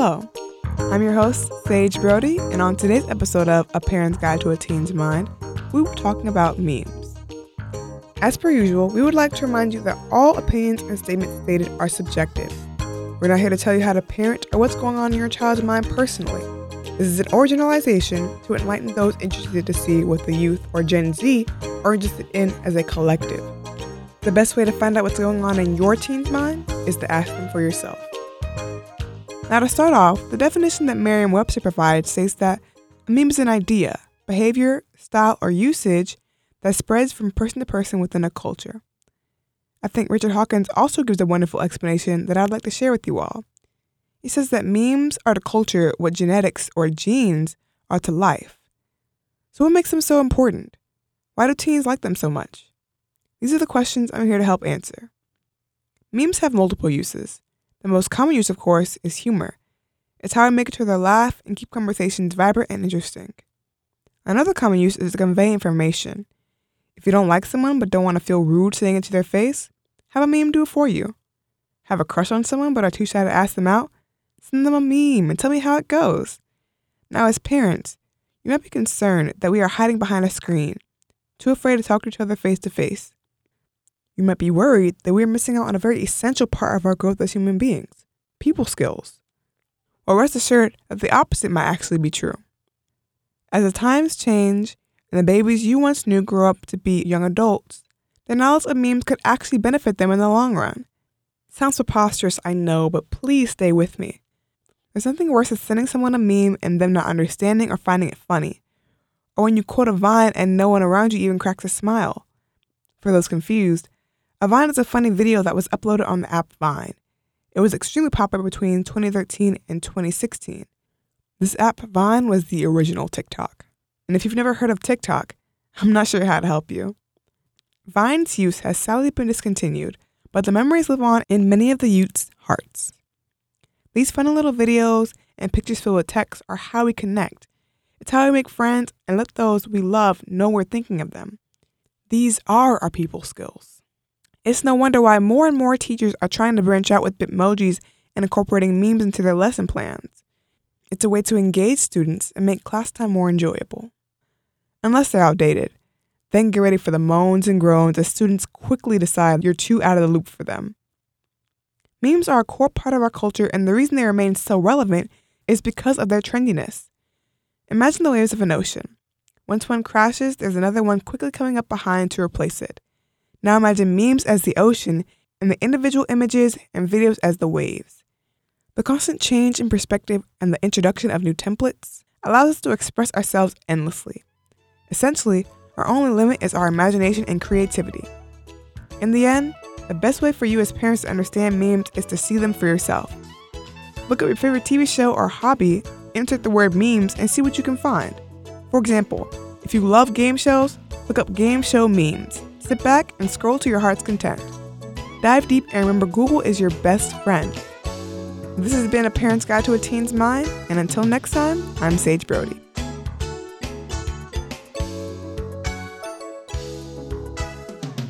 Hello, I'm your host, Sage Brody, and on today's episode of A Parent's Guide to a Teen's Mind, we were talking about memes. As per usual, we would like to remind you that all opinions and statements stated are subjective. We're not here to tell you how to parent or what's going on in your child's mind personally. This is an originalization to enlighten those interested to see what the youth or Gen Z are interested in as a collective. The best way to find out what's going on in your teen's mind is to ask them for yourself. Now, to start off, the definition that Merriam Webster provides states that a meme is an idea, behavior, style, or usage that spreads from person to person within a culture. I think Richard Dawkins also gives a wonderful explanation that I'd like to share with you all. He says that memes are to culture what genetics or genes are to life. So, what makes them so important? Why do teens like them so much? These are the questions I'm here to help answer. Memes have multiple uses. The most common use, of course, is humor. It's how we make each other laugh and keep conversations vibrant and interesting. Another common use is to convey information. If you don't like someone but don't want to feel rude saying it to their face, have a meme do it for you. Have a crush on someone but are too shy to ask them out? Send them a meme and tell me how it goes. Now, as parents, you might be concerned that we are hiding behind a screen, too afraid to talk to each other face to face. You might be worried that we are missing out on a very essential part of our growth as human beings people skills. Well, rest assured that the opposite might actually be true. As the times change and the babies you once knew grow up to be young adults, the knowledge of memes could actually benefit them in the long run. Sounds preposterous, I know, but please stay with me. There's nothing worse than sending someone a meme and them not understanding or finding it funny. Or when you quote a vine and no one around you even cracks a smile. For those confused, Vine is a funny video that was uploaded on the app Vine. It was extremely popular between 2013 and 2016. This app Vine was the original TikTok. And if you've never heard of TikTok, I'm not sure how to help you. Vine's use has sadly been discontinued, but the memories live on in many of the youth's hearts. These funny little videos and pictures filled with text are how we connect. It's how we make friends and let those we love know we're thinking of them. These are our people skills. It's no wonder why more and more teachers are trying to branch out with Bitmojis and incorporating memes into their lesson plans. It's a way to engage students and make class time more enjoyable. Unless they're outdated, then get ready for the moans and groans as students quickly decide you're too out of the loop for them. Memes are a core part of our culture, and the reason they remain so relevant is because of their trendiness. Imagine the waves of an ocean. Once one crashes, there's another one quickly coming up behind to replace it. Now imagine memes as the ocean and the individual images and videos as the waves. The constant change in perspective and the introduction of new templates allows us to express ourselves endlessly. Essentially, our only limit is our imagination and creativity. In the end, the best way for you as parents to understand memes is to see them for yourself. Look up your favorite TV show or hobby, insert the word memes, and see what you can find. For example, if you love game shows, look up game show memes. Sit back and scroll to your heart's content. Dive deep and remember Google is your best friend. This has been a Parent's Guide to a Teen's Mind, and until next time, I'm Sage Brody.